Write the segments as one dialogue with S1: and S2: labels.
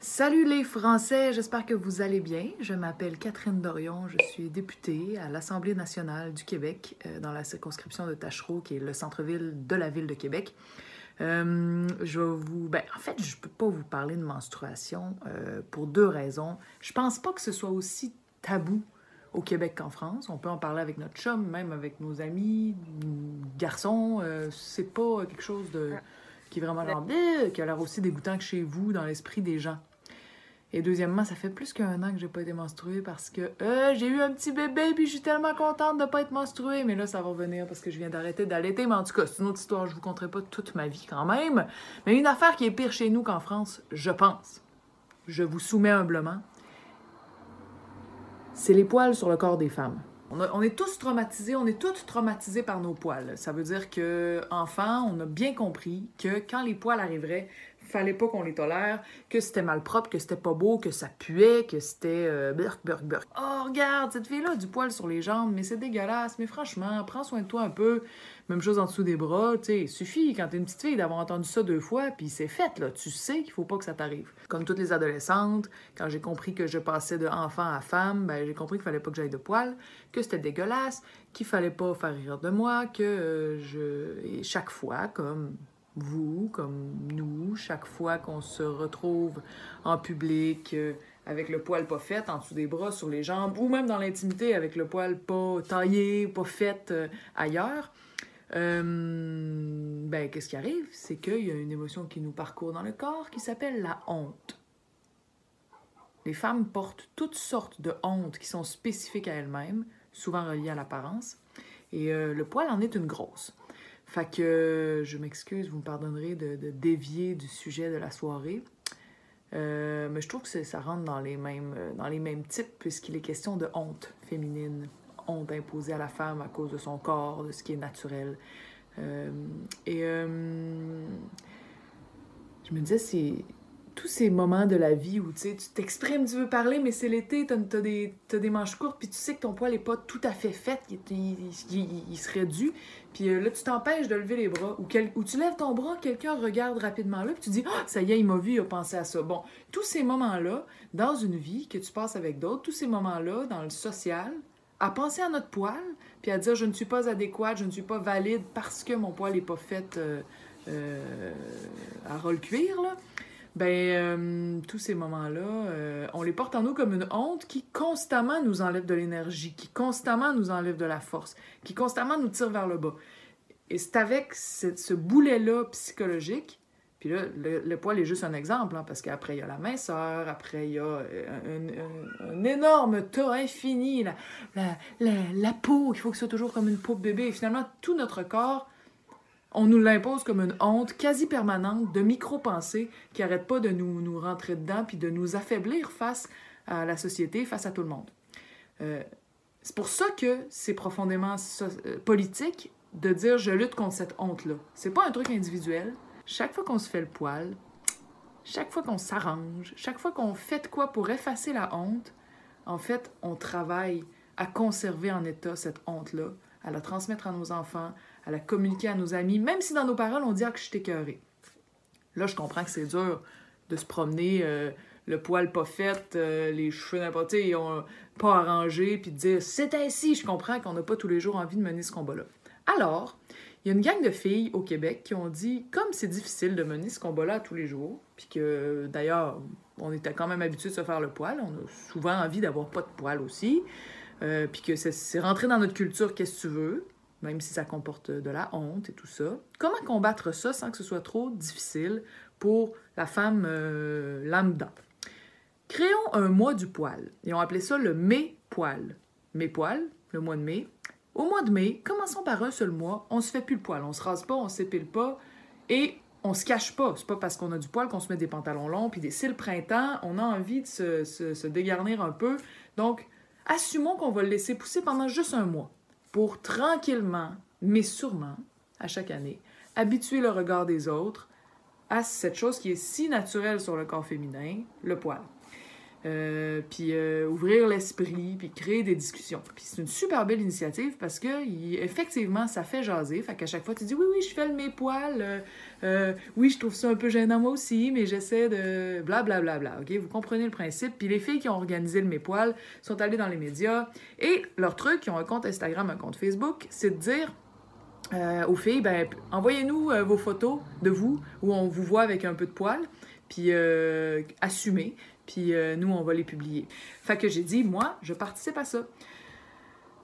S1: Salut les Français, j'espère que vous allez bien. Je m'appelle Catherine Dorion, je suis députée à l'Assemblée nationale du Québec euh, dans la circonscription de Tachereau, qui est le centre-ville de la ville de Québec. Euh, je vais vous, ben, en fait, je peux pas vous parler de menstruation euh, pour deux raisons. Je pense pas que ce soit aussi tabou au Québec qu'en France. On peut en parler avec notre chum, même avec nos amis, garçons. C'est pas quelque chose de qui est vraiment genre, Bleh qui a l'air aussi dégoûtant que chez vous dans l'esprit des gens. Et deuxièmement, ça fait plus qu'un an que j'ai pas été menstruée parce que euh, j'ai eu un petit bébé puis je suis tellement contente de pas être menstruée. Mais là, ça va revenir parce que je viens d'arrêter d'allaiter. Mais en tout cas, c'est une autre histoire. Je vous conterai pas toute ma vie quand même. Mais une affaire qui est pire chez nous qu'en France, je pense. Je vous soumets humblement. C'est les poils sur le corps des femmes. On, est tous traumatisés, on est toutes traumatisés par nos poils. Ça veut dire que, enfant, on a bien compris que quand les poils arriveraient, fallait pas qu'on les tolère, que c'était malpropre, que c'était pas beau, que ça puait, que c'était euh, burk, burk, burk. Oh, regarde, cette fille-là du poil sur les jambes, mais c'est dégueulasse. Mais franchement, prends soin de toi un peu. Même chose en dessous des bras, tu sais. Suffit, quand t'es une petite fille, d'avoir entendu ça deux fois, puis c'est fait, là. Tu sais qu'il faut pas que ça t'arrive. Comme toutes les adolescentes, quand j'ai compris que je passais de enfant à femme, ben j'ai compris qu'il fallait pas que j'aille de poils, que c'était dégueulasse, qu'il fallait pas faire rire de moi, que euh, je... Et chaque fois, comme vous, comme nous, chaque fois qu'on se retrouve en public euh, avec le poil pas fait en dessous des bras, sur les jambes, ou même dans l'intimité avec le poil pas taillé, pas fait euh, ailleurs, euh, ben, qu'est-ce qui arrive? C'est qu'il y a une émotion qui nous parcourt dans le corps qui s'appelle la honte. Les femmes portent toutes sortes de hontes qui sont spécifiques à elles-mêmes, souvent reliées à l'apparence, et le poil en est une grosse. Fait que je m'excuse, vous me pardonnerez de, dévier du sujet de la soirée. Euh, mais je trouve que ça rentre dans les mêmes, euh, dans les mêmes types puisqu'il est question de honte féminine, honte imposée à la femme à cause de son corps, de ce qui est naturel. Euh, et je me disais, tous ces moments de la vie où tu t'exprimes, tu veux parler, mais c'est l'été, t'as, t'as des, manches courtes, puis tu sais que ton poil n'est pas tout à fait fait, il, serait dû. Puis euh, là, tu t'empêches de lever les bras. Ou, tu lèves ton bras, quelqu'un regarde rapidement là, puis tu dis Ah, ça y est, il m'a vu, il a pensé à ça. Bon, tous ces moments-là, dans une vie que tu passes avec d'autres, tous ces moments-là, dans le social, à penser à notre poil, puis à dire Je ne suis pas adéquate, je ne suis pas valide parce que mon poil n'est pas fait euh, euh, à roll cuir, là. Ben, euh, tous ces moments-là, euh, on les porte en nous comme une honte qui constamment nous enlève de l'énergie, qui constamment nous enlève de la force, qui constamment nous tire vers le bas. Et c'est avec ce, boulet-là psychologique, puis là, le, poil est juste un exemple, hein, parce qu'après, il y a la minceur, après, il y a euh, un énorme tas infini, la, la, la, la peau, il faut que ce soit toujours comme une peau de bébé. Et finalement, tout notre corps, on nous l'impose comme une honte quasi permanente de micro-pensées qui n'arrêtent pas de nous, nous rentrer dedans puis de nous affaiblir face à la société, face à tout le monde. Euh, c'est pour ça que c'est profondément euh, politique de dire je lutte contre cette honte-là. C'est pas un truc individuel. Chaque fois qu'on se fait le poil, chaque fois qu'on s'arrange, chaque fois qu'on fait de quoi pour effacer la honte, en fait, on travaille à conserver en état cette honte-là, à la transmettre à nos enfants, à la communiquer à nos amis, même si dans nos paroles, on dit ah, que je suis écœurée. Là, je comprends que c'est dur de se promener euh, le poil pas fait, euh, les cheveux n'importe on- pas arrangés, puis de dire c'est ainsi. Je comprends qu'on n'a pas tous les jours envie de mener ce combat-là. Alors, il y a une gang de filles au Québec qui ont dit comme c'est difficile de mener ce combat-là tous les jours, puis que d'ailleurs, on était quand même habitué de se faire le poil, on a souvent envie d'avoir pas de poil aussi, euh, puis que c'est rentré dans notre culture, qu'est-ce que tu veux, même si ça comporte de la honte et tout ça. Comment combattre ça sans que ce soit trop difficile pour la femme euh, lambda? Créons un mois du poil et on appelait ça le mai-poil. Mai-poil, le mois de mai. Au mois de mai, commençons par un seul mois, on se fait plus le poil, on se rase pas, on s'épile pas et on se cache pas. C'est pas parce qu'on a du poil qu'on se met des pantalons longs puis des c'est le printemps, on a envie de se, se- se dégarnir un peu. Donc, assumons qu'on va le laisser pousser pendant juste un mois pour tranquillement, mais sûrement, à chaque année, habituer le regard des autres à cette chose qui est si naturelle sur le corps féminin, le poil. Euh, puis euh, ouvrir l'esprit, puis créer des discussions. Puis c'est une super belle initiative parce que effectivement, ça fait jaser. Fait qu'à chaque fois, tu dis oui, oui, je fais mes poils. Euh, oui, je trouve ça un peu gênant moi aussi, mais j'essaie de blablabla. Bla, bla, bla, OK? Vous comprenez le principe. Puis les filles qui ont organisé le mes poils sont allées dans les médias et leur truc, ils ont un compte Instagram, un compte Facebook, c'est de dire aux filles, ben, envoyez-nous vos photos de vous où on vous voit avec un peu de poils, puis assumez puis euh, nous, on va les publier. Fait que j'ai dit, moi, je participe à ça.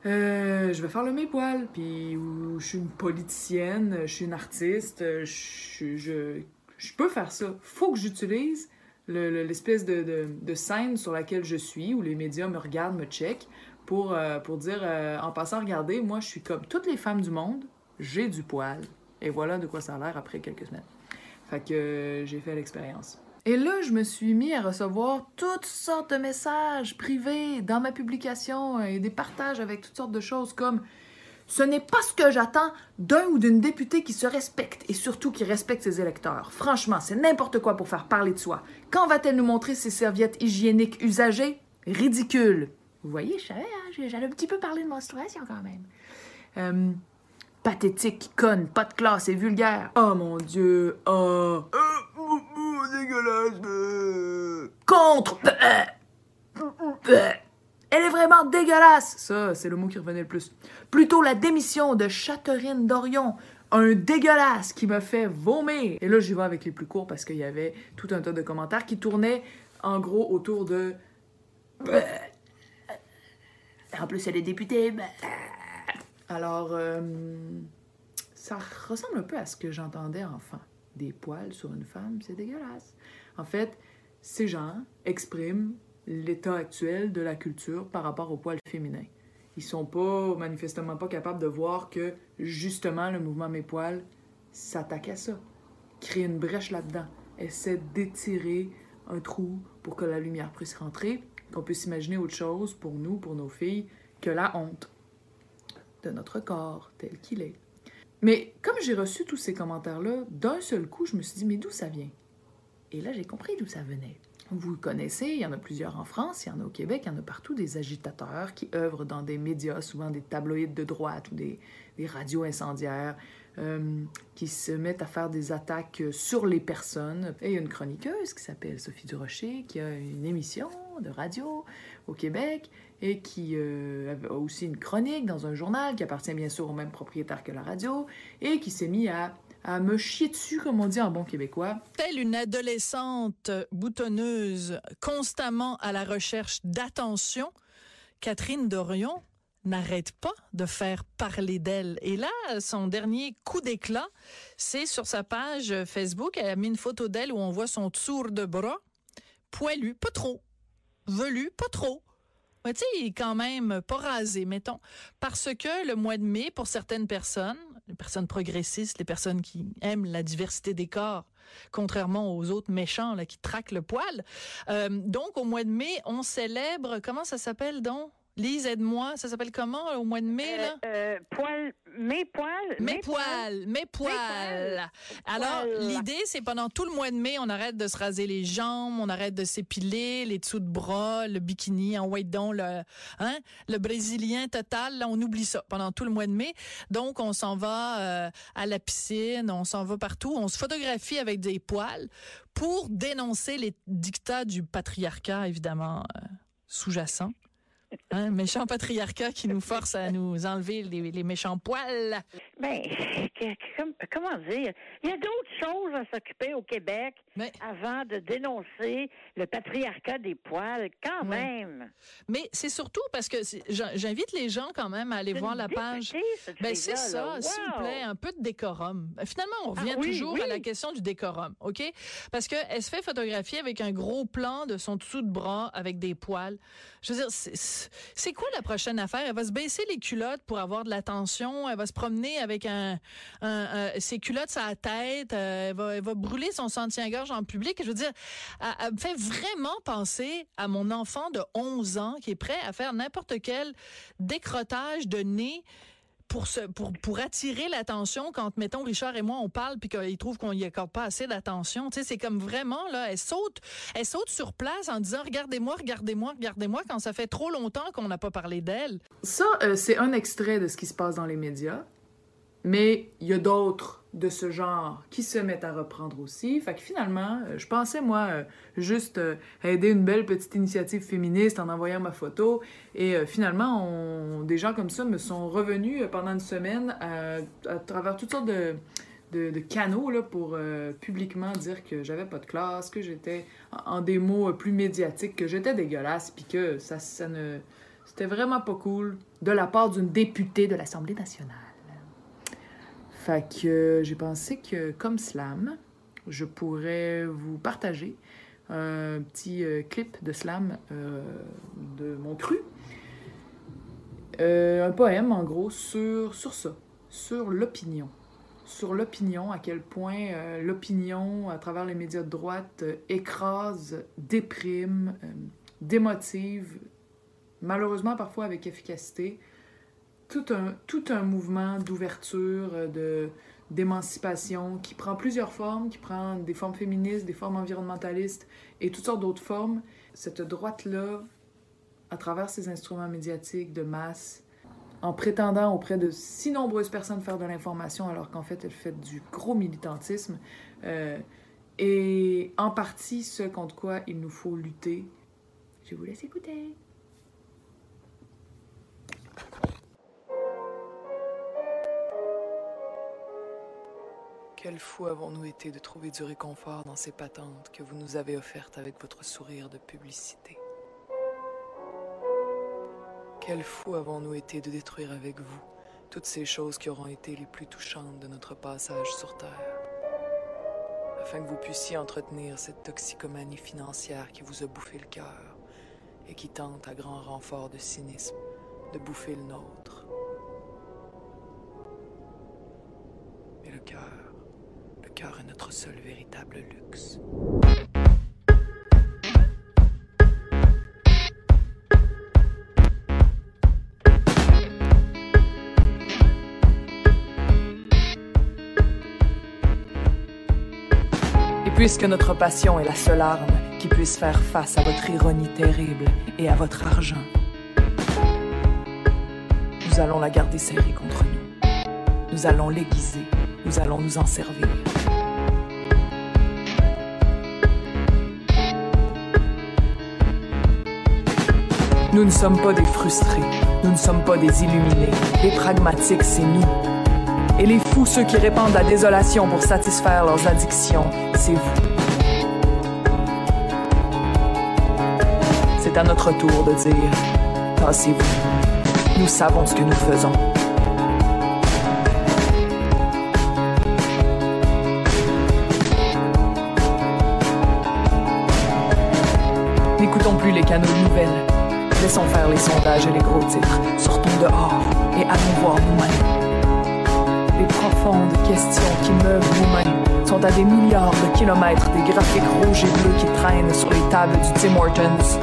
S1: Euh, je vais faire le mes poils, puis je suis une politicienne, je suis une artiste, je, je, peux faire ça. Faut que j'utilise l'espèce de, scène sur laquelle je suis, où les médias me regardent, me checkent, pour, euh, pour dire, en passant, regardez, moi, je suis comme toutes les femmes du monde, j'ai du poil. Et voilà de quoi ça a l'air après quelques semaines. Fait que j'ai fait l'expérience. Et là, je me suis mis à recevoir toutes sortes de messages privés dans ma publication et des partages avec toutes sortes de choses comme ce n'est pas ce que j'attends d'un ou d'une députée qui se respecte et surtout qui respecte ses électeurs. Franchement, c'est n'importe quoi pour faire parler de soi. Quand va-t-elle nous montrer ses serviettes hygiéniques usagées? Ridicule. Vous voyez, je savais, hein, j'allais un petit peu parler de menstruation quand même. Euh, pathétique, conne, pas de classe et vulgaire. Oh mon Dieu, oh dégueulasse. Contre. Elle est vraiment dégueulasse. Ça, c'est le mot qui revenait le plus. Plutôt la démission de Catherine Dorion. Un dégueulasse qui m'a fait vomir. Et là, j'y vais avec les plus courts parce qu'il y avait tout un tas de commentaires qui tournaient en gros autour de. En plus, elle est députée. Alors, euh, ça ressemble un peu à ce que j'entendais enfant des poils sur une femme, c'est dégueulasse. En fait, ces gens expriment l'état actuel de la culture par rapport aux poils féminins. Ils sont pas manifestement pas capables de voir que justement le mouvement Mes poils s'attaque à ça, crée une brèche là-dedans, essaie d'étirer un trou pour que la lumière puisse rentrer, qu'on puisse imaginer autre chose pour nous, pour nos filles, que la honte de notre corps tel qu'il est. Mais comme j'ai reçu tous ces commentaires-là, d'un seul coup, je me suis dit, mais d'où ça vient? Et là, j'ai compris d'où ça venait. Vous connaissez, il y en a plusieurs en France, il y en a au Québec, il y en a partout des agitateurs qui œuvrent dans des médias, souvent des tabloïds de droite ou des, radios incendiaires, euh, qui se mettent à faire des attaques sur les personnes. Et il y a une chroniqueuse qui s'appelle Sophie Durocher, qui a une émission de radio au Québec et qui euh, a aussi une chronique dans un journal qui appartient bien sûr au même propriétaire que la radio et qui s'est mis à, me chier dessus, comme on dit en bon québécois.
S2: Telle une adolescente boutonneuse constamment à la recherche d'attention, Catherine Dorion n'arrête pas de faire parler d'elle. Et là, son dernier coup d'éclat, c'est sur sa page Facebook. Elle a mis une photo d'elle où on voit son tour de bras, poilu, pas trop, velu, pas trop. Mais tu sais, il est quand même pas rasé, mettons. Parce que le mois de mai, pour certaines personnes, les personnes progressistes, les personnes qui aiment la diversité des corps, contrairement aux autres méchants là, qui traquent le poil. Euh, donc, au mois de mai, on célèbre, comment ça s'appelle donc? Lise, aide-moi. Ça s'appelle comment au mois de mai, là?
S3: Euh, euh poil, mes poils.
S2: Mes, poils, mes poils. Alors, l'idée, c'est pendant tout le mois de mai, on arrête de se raser les jambes, on arrête de s'épiler, les dessous de bras, le bikini en white don, le, hein, le brésilien total, là, on oublie ça pendant tout le mois de mai. Donc, on s'en va euh, à la piscine, on s'en va partout, on se photographie avec des poils pour dénoncer les dictats du patriarcat, évidemment, euh, sous-jacent. Un méchant patriarcat qui nous force à nous enlever les, méchants poils.
S3: Ben, comment dire? Il y a d'autres choses à s'occuper au Québec avant de dénoncer le patriarcat des poils, quand même.
S2: Mais c'est surtout parce que j'invite les gens quand même à aller voir la page. Ben, c'est ça, s'il vous plaît, un peu de décorum. Ben, finalement, on revient ah toujours à la question du décorum, OK? Parce qu'elle se fait photographier avec un gros plan de son dessous de bras avec des poils. Je veux dire, c'est quoi la prochaine affaire? Elle va se baisser les culottes pour avoir de l'attention. Elle va se promener avec un, ses culottes à la tête. Euh, elle, va, elle va brûler son sentier-gorge en public. Je veux dire, elle, me fait vraiment penser à mon enfant de 11 ans qui est prêt à faire n'importe quel décrotage de nez pour, pour, pour attirer l'attention quand, mettons, Richard et moi, on parle puis qu'ils trouvent qu'on y accorde pas assez d'attention. Tu sais, c'est comme vraiment, là, elle saute, elle saute sur place en disant Regardez-moi, regardez-moi, regardez-moi quand ça fait trop longtemps qu'on n'a pas parlé d'elle.
S1: Ça, euh, c'est un extrait de ce qui se passe dans les médias. Mais il y a d'autres de ce genre qui se mettent à reprendre aussi. Fait que finalement, euh, je pensais, moi, euh, juste euh, aider une belle petite initiative féministe en envoyant ma photo. Et finalement, des gens comme ça me sont revenus pendant une semaine à, travers toutes sortes de, de, canaux là, pour publiquement dire que j'avais pas de classe, que j'étais, en, des mots plus médiatiques, que j'étais dégueulasse, puis que ça, ça ne... C'était vraiment pas cool de la part d'une députée de l'Assemblée nationale. Fait que euh, j'ai pensé que, comme slam, je pourrais vous partager un petit euh, clip de slam euh, de mon cru. un poème, en gros, sur ça, sur l'opinion. Sur l'opinion, à quel point l'opinion, à travers les médias de droite, écrase, déprime, démotive, malheureusement parfois avec efficacité, tout un, tout un mouvement d'ouverture, euh, de, d'émancipation qui prend plusieurs formes, qui prend des formes féministes, des formes environnementalistes et toutes sortes d'autres formes. Cette droite-là, à travers ces instruments médiatiques de masse, en prétendant auprès de si nombreuses personnes faire de l'information alors qu'en fait elle fait du gros militantisme, euh, et en partie ce contre quoi il nous faut lutter. Je vous laisse écouter. Quel fou avons-nous été de trouver du réconfort dans ces patentes que vous nous avez offertes avec votre sourire de publicité? Quel fou avons-nous été de détruire avec vous toutes ces choses qui auront été les plus touchantes de notre passage sur Terre, afin que vous puissiez entretenir cette toxicomanie financière qui vous a bouffé le cœur et qui tente à grand renfort de cynisme de bouffer le nôtre. Est notre seul véritable luxe. Et puisque notre passion est la seule arme qui puisse faire face à votre ironie terrible et à votre argent, nous allons la garder serrée contre nous. Nous allons l'aiguiser. Nous allons nous en servir. Nous ne sommes pas des frustrés, nous ne sommes pas des illuminés. Les pragmatiques, c'est nous. Et les fous, ceux qui répandent la désolation pour satisfaire leurs addictions, c'est vous. C'est à notre tour de dire, tassez-vous. Nous savons ce que nous faisons. Les canaux de nouvelles Laissons faire les sondages et les gros titres. Sortons dehors et allons voir nous-mêmes. Les profondes questions qui meuvent nous-mêmes sont à des milliards de kilomètres des graphiques rouges et bleus qui traînent sur les tables du Tim Hortons.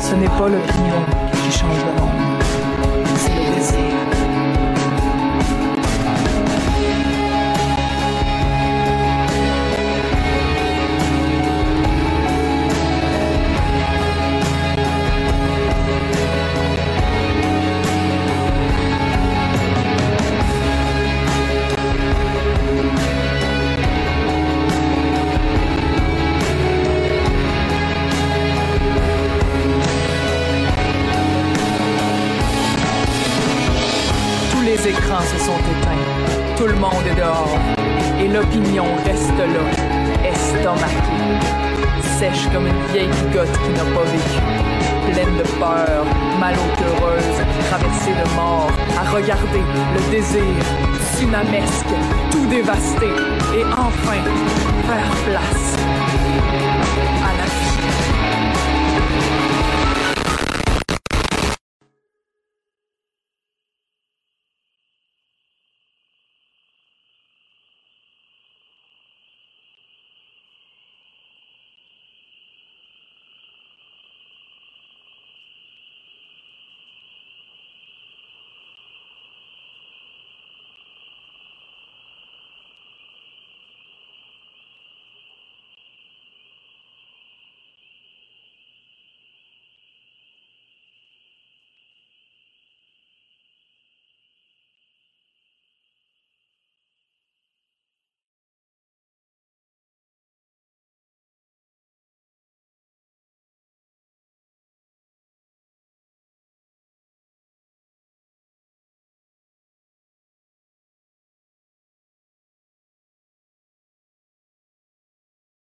S1: Ce n'est pas l'opinion qui change le monde, c'est le désir. Se sont éteints. Tout le monde est dehors. Et l'opinion reste là, estomacée, sèche comme une vieille bigote qui n'a pas vécu. Pleine de peur, malheureuse, traversée de mort, à regarder le désir tsunamesque, tout dévasté, et enfin faire place à la vie.